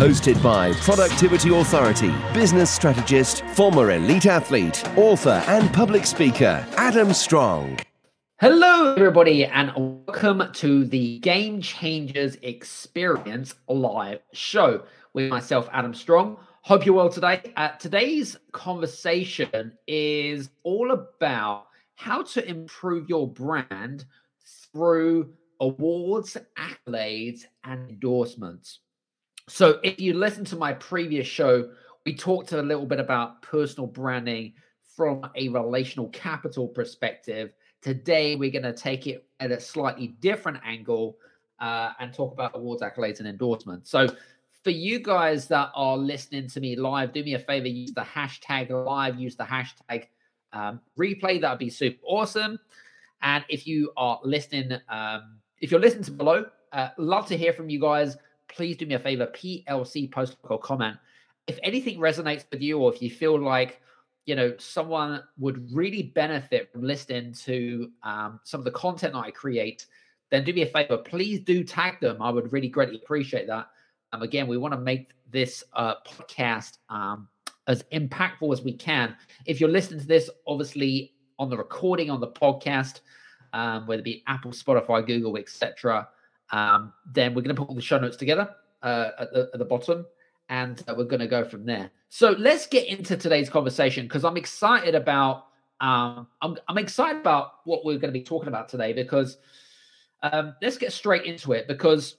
Hosted by Productivity Authority, business strategist, former elite athlete, author, and public speaker, Adam Strong. Hello, everybody, and welcome to the Game Changers Experience live show with myself, Adam Strong. Hope you're well today. Uh, today's conversation is all about how to improve your brand through awards, accolades, and endorsements. So, if you listen to my previous show, we talked a little bit about personal branding from a relational capital perspective. Today, we're going to take it at a slightly different angle uh, and talk about awards, accolades, and endorsements. So, for you guys that are listening to me live, do me a favor, use the hashtag live, use the hashtag um, replay. That would be super awesome. And if you are listening, um, if you're listening to below, uh, love to hear from you guys. Please do me a favor, PLC post or comment. If anything resonates with you, or if you feel like you know someone would really benefit from listening to um, some of the content that I create, then do me a favor. Please do tag them. I would really greatly appreciate that. Um, again, we want to make this uh, podcast um, as impactful as we can. If you're listening to this, obviously on the recording on the podcast, um, whether it be Apple, Spotify, Google, etc., um, then we're going to put all the show notes together uh, at, the, at the bottom, and uh, we're going to go from there. So let's get into today's conversation because I'm excited about um, I'm, I'm excited about what we're going to be talking about today because um, let's get straight into it because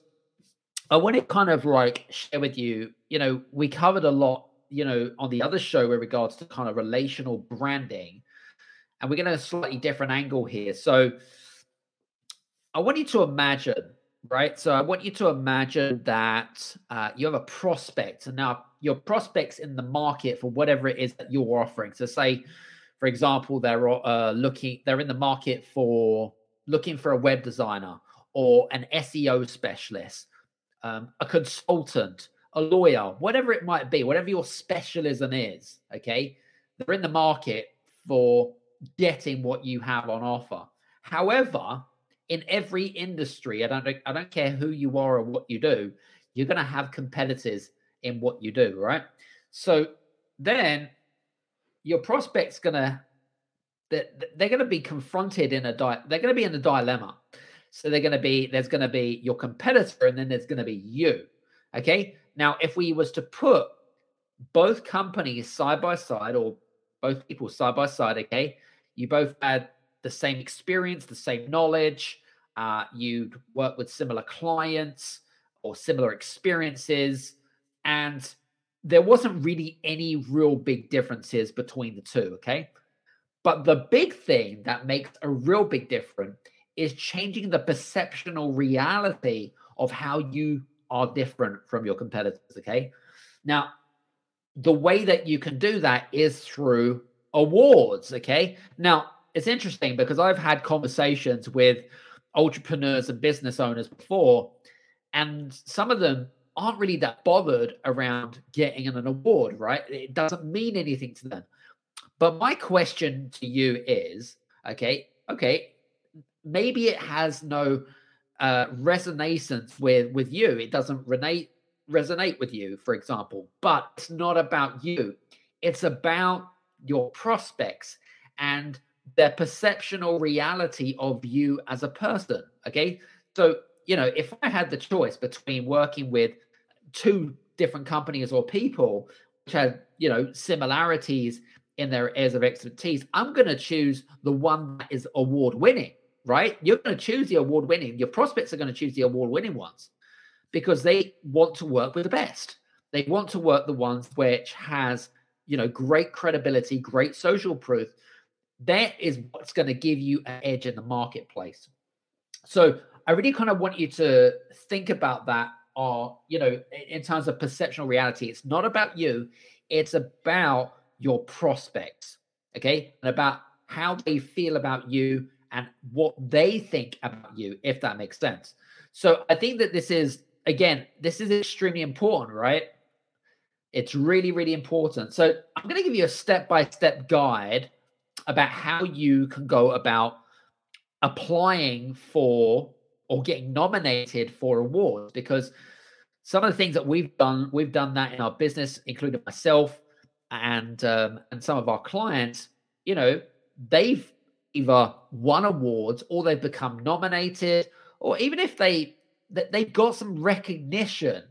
I want to kind of like share with you, you know, we covered a lot, you know, on the other show with regards to kind of relational branding. And we're going to a slightly different angle here. So I want you to imagine, right? So I want you to imagine that uh, you have a prospect. And now your prospects in the market for whatever it is that you're offering. So say, for example, they're uh, looking, they're in the market for looking for a web designer or an SEO specialist um, a consultant, a lawyer, whatever it might be, whatever your specialism is, okay, they're in the market for getting what you have on offer. However, in every industry, I don't I don't care who you are or what you do, you're going to have competitors in what you do, right? So then your prospect's going to they're, they're going to be confronted in a di- they're going to be in a dilemma so they're going to be there's going to be your competitor and then there's going to be you. Okay? Now if we was to put both companies side by side or both people side by side, okay? You both had the same experience, the same knowledge, uh, you'd work with similar clients or similar experiences, and there wasn't really any real big differences between the two, okay? But the big thing that makes a real big difference is changing the perceptional reality of how you are different from your competitors. Okay. Now, the way that you can do that is through awards. Okay. Now, it's interesting because I've had conversations with entrepreneurs and business owners before, and some of them aren't really that bothered around getting an award, right? It doesn't mean anything to them. But my question to you is okay, okay, maybe it has no uh, resonance with with you. It doesn't resonate resonate with you, for example. But it's not about you. It's about your prospects and their perceptional reality of you as a person. Okay, so you know, if I had the choice between working with two different companies or people which had you know similarities in their areas of expertise, I'm going to choose the one that is award winning right? You're going to choose the award winning. Your prospects are going to choose the award winning ones because they want to work with the best. They want to work the ones which has, you know, great credibility, great social proof. That is what's going to give you an edge in the marketplace. So I really kind of want you to think about that or, you know, in terms of perceptual reality. It's not about you, it's about your prospects. okay, and about how they feel about you and what they think about you, if that makes sense. So I think that this is, again, this is extremely important, right? It's really, really important. So I'm going to give you a step by step guide about how you can go about applying for or getting nominated for awards because some of the things that we've done, we've done that in our business, including myself and um, and some of our clients. You know, they've either won awards or they've become nominated, or even if they they've got some recognition.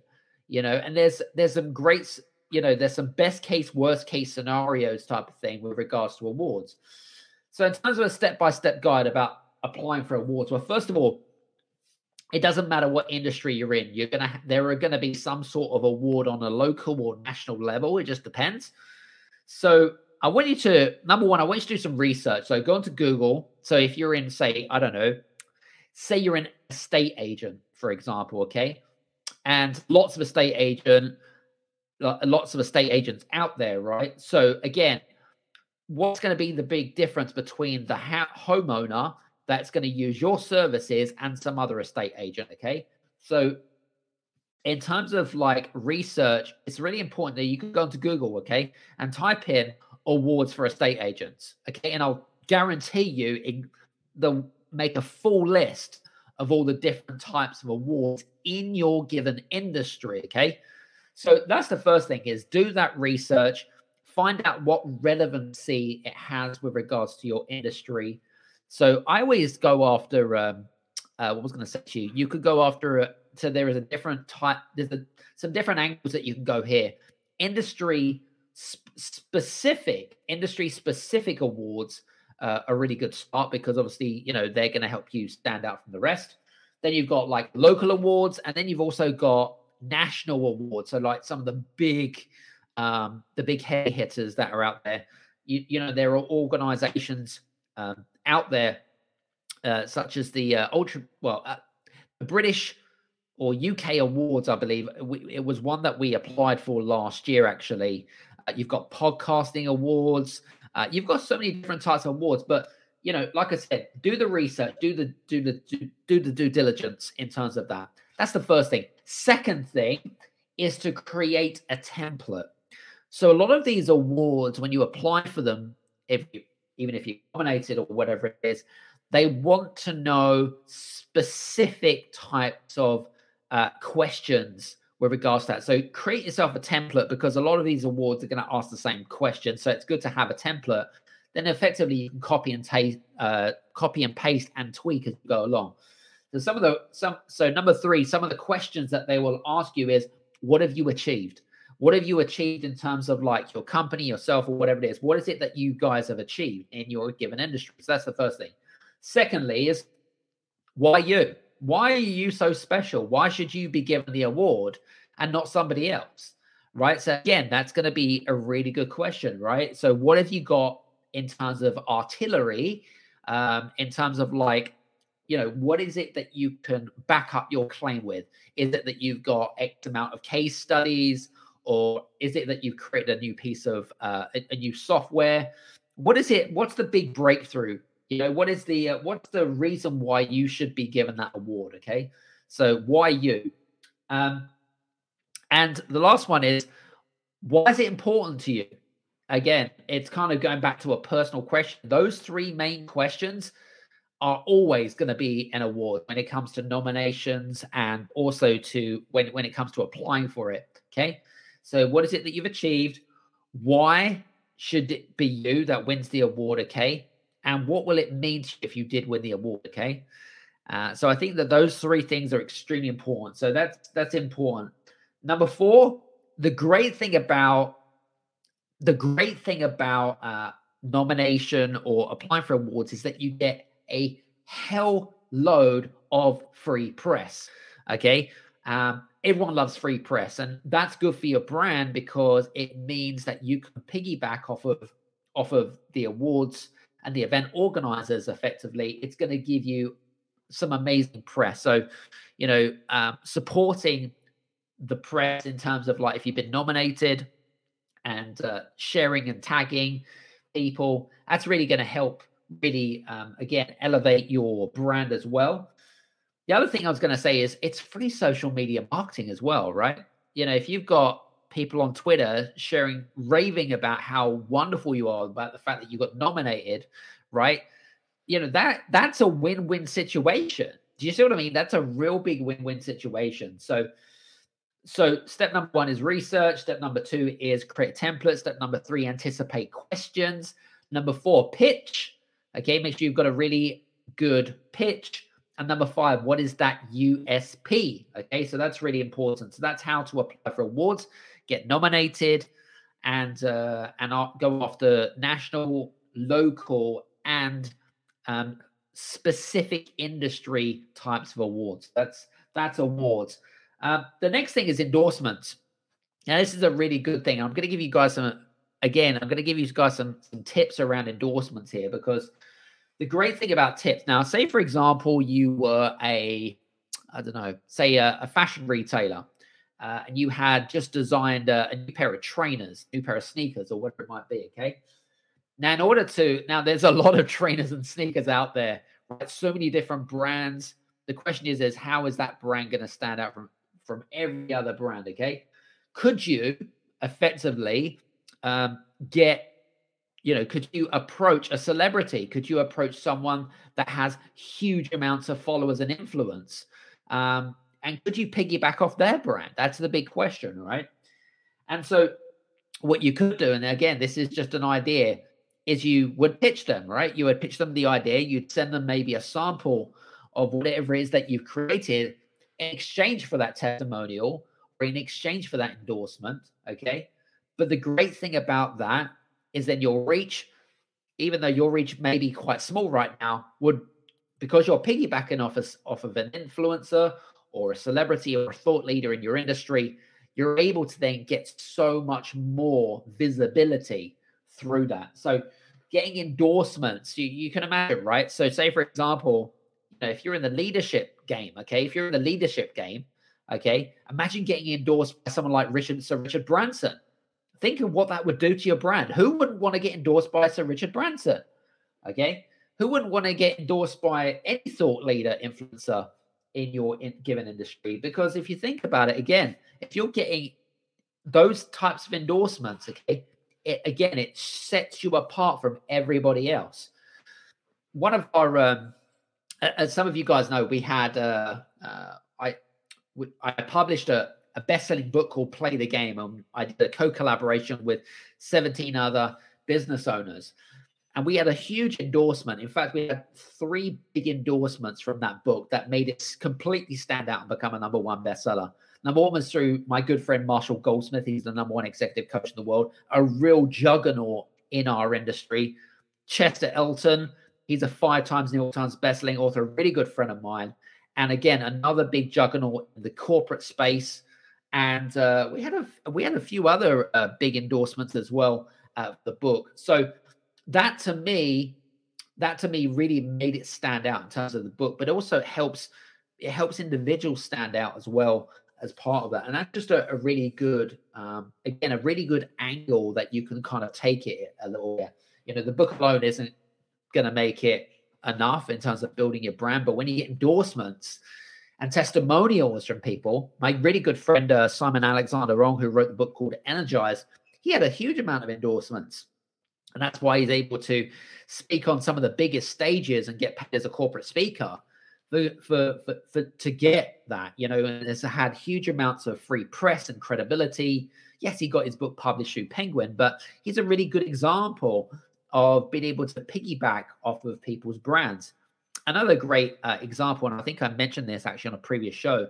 You know, and there's there's some great you know there's some best case, worst case scenarios type of thing with regards to awards. So in terms of a step by step guide about applying for awards, well, first of all, it doesn't matter what industry you're in you're gonna there are gonna be some sort of award on a local or national level it just depends. So i want you to number one i want you to do some research. So go into google. So if you're in say i don't know say you're an estate agent for example okay? And lots of estate agent lots of estate agents out there right so again what's going to be the big difference between the ha- homeowner that's going to use your services and some other estate agent. Okay. So, in terms of like research, it's really important that you can go into Google, okay, and type in awards for estate agents. Okay. And I'll guarantee you they'll make a full list of all the different types of awards in your given industry. Okay. So that's the first thing is do that research, find out what relevancy it has with regards to your industry so I always go after um, uh, what was going to say to you. You could go after a, so there is a different type. There's a, some different angles that you can go here. Industry sp- specific, industry specific awards uh, a really good start because obviously you know they're going to help you stand out from the rest. Then you've got like local awards, and then you've also got national awards. So like some of the big, um, the big heavy hitters that are out there. You, you know there are organizations um, out there, uh, such as the uh, ultra well, uh, British or UK awards, I believe we, it was one that we applied for last year. Actually, uh, you've got podcasting awards. Uh, you've got so many different types of awards, but you know, like I said, do the research, do the do the do, do the due diligence in terms of that. That's the first thing. Second thing is to create a template. So a lot of these awards, when you apply for them, if you even if you're nominated or whatever it is, they want to know specific types of uh, questions with regards to that. So create yourself a template because a lot of these awards are going to ask the same question. So it's good to have a template. Then effectively you can copy and taste, uh, copy and paste and tweak as you go along. So some of the some so number three, some of the questions that they will ask you is, what have you achieved? What have you achieved in terms of like your company, yourself, or whatever it is? What is it that you guys have achieved in your given industry? So that's the first thing. Secondly, is why you? Why are you so special? Why should you be given the award and not somebody else? Right. So again, that's going to be a really good question, right? So what have you got in terms of artillery? Um, in terms of like you know what is it that you can back up your claim with? Is it that you've got x amount of case studies or is it that you've created a new piece of uh, a, a, new software? What is it what's the big breakthrough? You know what is the uh, what's the reason why you should be given that award okay? So why you? Um and the last one is why is it important to you? Again it's kind of going back to a personal question. Those three main questions are always going to be an award when it comes to nominations and also to when when it comes to applying for it okay so, what is it that you've achieved? Why should it be you that wins the award? Okay. And what will it mean if you did win the award? Okay. Uh, so I think that those three things are extremely important. So that's that's important. Number four, the great thing about the great thing about uh, nomination or applying for awards is that you get a hell load of free press. Okay, um, everyone loves free press, and that's good for your brand because it means that you can piggyback off of off of the awards and the event organizers. Effectively, it's going to give you some amazing press. So, you know, um, supporting the press in terms of like if you've been nominated and uh, sharing and tagging people. That's really going to help really um, again elevate your brand as well. The other thing I was going to say is it's free social media marketing as well, right? You know, if you've got people on Twitter sharing, raving about how wonderful you are, about the fact that you got nominated, right? You know that that's a win-win situation. Do you see what I mean? That's a real big win-win situation. So, so step number one is research. Step number two is create templates. Step number three, anticipate questions. Number four, pitch. Okay, make sure you've got a really good pitch. And number five, what is that USP? Okay, so that's really important. So that's how to apply for awards, get nominated, and uh, and go after national, local, and um, specific industry types of awards. That's that's awards. Uh, the next thing is endorsements. Now, this is a really good thing. I'm going to give you guys some again, I'm going to give you guys some, some tips around endorsements here because the great thing about tips now, say for example, you were a, I don't know, say a, a fashion retailer, uh, and you had just designed a, a, new pair of trainers, new pair of sneakers, or whatever it might be. Okay. Now, in order to now, there's a lot of trainers and sneakers out there, right? So many different brands. The question is, is how is that brand going to stand out from from every other brand? Okay. Could you effectively um, get you know could you approach a celebrity? Could you approach someone that has huge amounts of followers and influence? Um, and could you piggyback off their brand? That's the big question right? And so what you could do and again this is just an idea is you would pitch them right? You would pitch them the idea. You'd send them maybe a sample of whatever it is that you've created in exchange for that testimonial or in exchange for that endorsement okay but the great thing about that is that your reach, even though your reach may be quite small right now, would because you're piggybacking off, a, off of an influencer or a celebrity or a thought leader in your industry, you're able to then get so much more visibility through that. So getting endorsements, you, you can imagine, right? So say for example, you know, if you're in the leadership game, okay, if you're in the leadership game, okay, imagine getting endorsed by someone like Richard Sir Richard Branson Think of what that would do to your brand. Who wouldn't want to get endorsed by Sir Richard Branson? Okay. Who wouldn't want to get endorsed by any thought leader, influencer in your in, given industry? Because if you think about it again, if you're getting those types of endorsements, okay, it, again, it sets you apart from everybody else. One of our, um, as some of you guys know, we had, uh, uh, I, I published a, a best-selling book called Play the Game, and I did a co-collaboration with 17 other business owners. And we had a huge endorsement. In fact, we had three big endorsements from that book that made it completely stand out and become a number one bestseller. Number one was through my good friend Marshall Goldsmith. He's the number one executive coach in the world, a real juggernaut in our industry. Chester Elton, he's a five times New York Times bestselling author, a really good friend of mine. And again, another big juggernaut in the corporate space and uh, we had a we had a few other uh, big endorsements as well of the book. So that to me, that to me really made it stand out in terms of the book, but also helps it helps individuals stand out as well as part of that. And that's just a, a really good, um, again, a really good angle that you can kind of take it a little bit. You know, the book alone isn't going to make it enough in terms of building your brand, but when you get endorsements and testimonials from people. My really good friend uh, Simon Alexander Ong, who wrote the book called Energize, he had a huge amount of endorsements. And that's why he's able to speak on some of the biggest stages and get paid as a corporate speaker for, for, for, for to get that, you know, and has had huge amounts of free press and credibility. Yes, he got his book published through Penguin, but he's a really good example of being able to piggyback off of people's brands another great uh, example, and I think I mentioned this actually on a previous show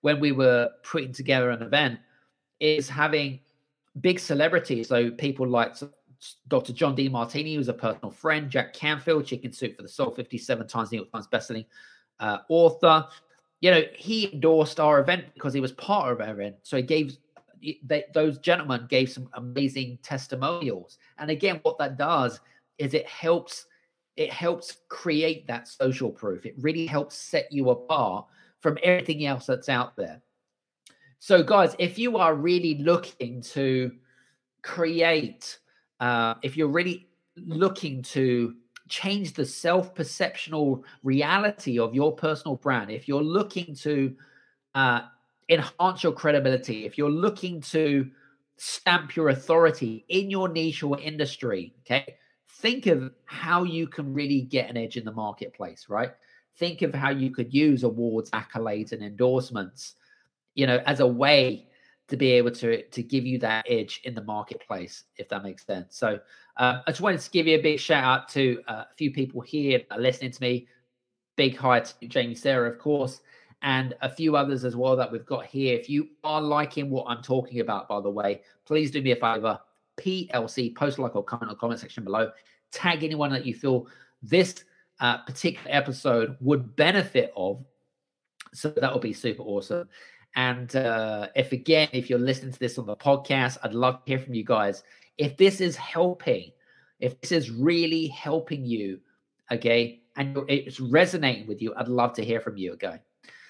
when we were putting together an event, is having big celebrities. So people like Dr. John Demartini, who's a personal friend, Jack Canfield, Chicken Soup for the Soul, 57 times New York Times bestselling uh, author. You know, he endorsed our event because he was part of our event. So he gave they, those gentlemen gave some amazing testimonials. And again, what that does is it helps it helps create that social proof. It really helps set you apart from everything else that's out there. So, guys, if you are really looking to create, uh, if you're really looking to change the self perceptional reality of your personal brand, if you're looking to uh, enhance your credibility, if you're looking to stamp your authority in your niche or industry, okay, think of how you can really get an edge in the marketplace, right? Think of how you could use awards, accolades, and endorsements, you know, as a way to be able to to give you that edge in the marketplace, if that makes sense. So uh, I just wanted to give you a big shout out to uh, a few people here listening to me. Big hi to Jamie Sarah, of course, and a few others as well that we've got here. If you are liking what I'm talking about, by the way, please do me a favor. PLC, post like or comment on the comment section below. Tag anyone that you feel this uh, particular episode would benefit of. So that would be super awesome. And uh, if again, if you're listening to this on the podcast, I'd love to hear from you guys. If this is helping, if this is really helping you, okay, and it's resonating with you, I'd love to hear from you, okay.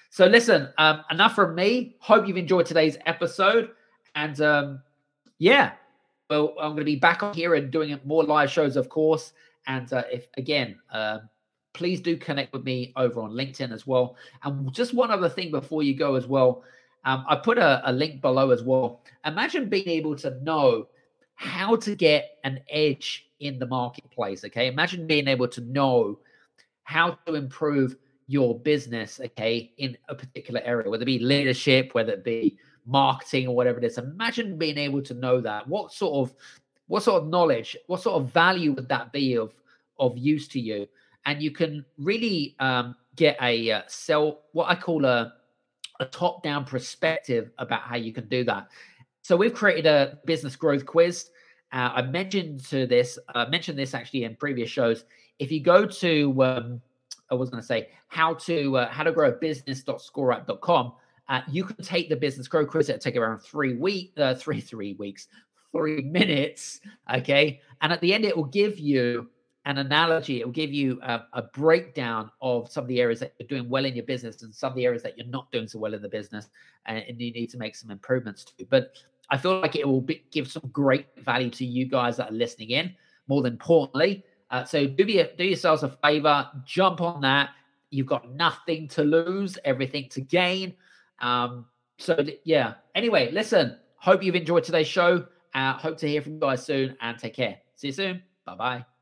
So listen, um, enough from me. Hope you've enjoyed today's episode, and um, yeah, well, I'm going to be back on here and doing more live shows, of course. And uh, if again, um, please do connect with me over on LinkedIn as well. And just one other thing before you go as well. Um, I put a, a, link below as well. Imagine being able to know how to get an edge in the marketplace. Okay. Imagine being able to know how to improve your business, okay, in a particular area, whether it be leadership, whether it be marketing or whatever it is. Imagine being able to know that. What sort of what sort of knowledge, what sort of value would that be of of use to you? and you can really um, get a uh, sell what I call a a top down perspective about how you can do that. So we've created a business growth quiz. Uh, I mentioned to this, I uh, mentioned this actually in previous shows. If you go to, um, I was going to say how to uh, how to grow a business.scoreapp.com, uh, you can take the business growth quiz. It'll take around three week, uh, three three weeks, three minutes. Okay, and at the end, it will give you an analogy. It will give you a, a, breakdown of some of the areas that you're doing well in your business and some of the areas that you're not doing so well in the business, and, and you need to make some improvements to. But I feel like it will be, give some great value to you guys that are listening in. More than importantly, uh, so do be do yourselves a favor, jump on that. You've got nothing to lose, everything to gain. Um, so yeah. Anyway, listen. Hope you've enjoyed today's show. Uh, hope to hear from you guys soon, and take care. See you soon. Bye bye.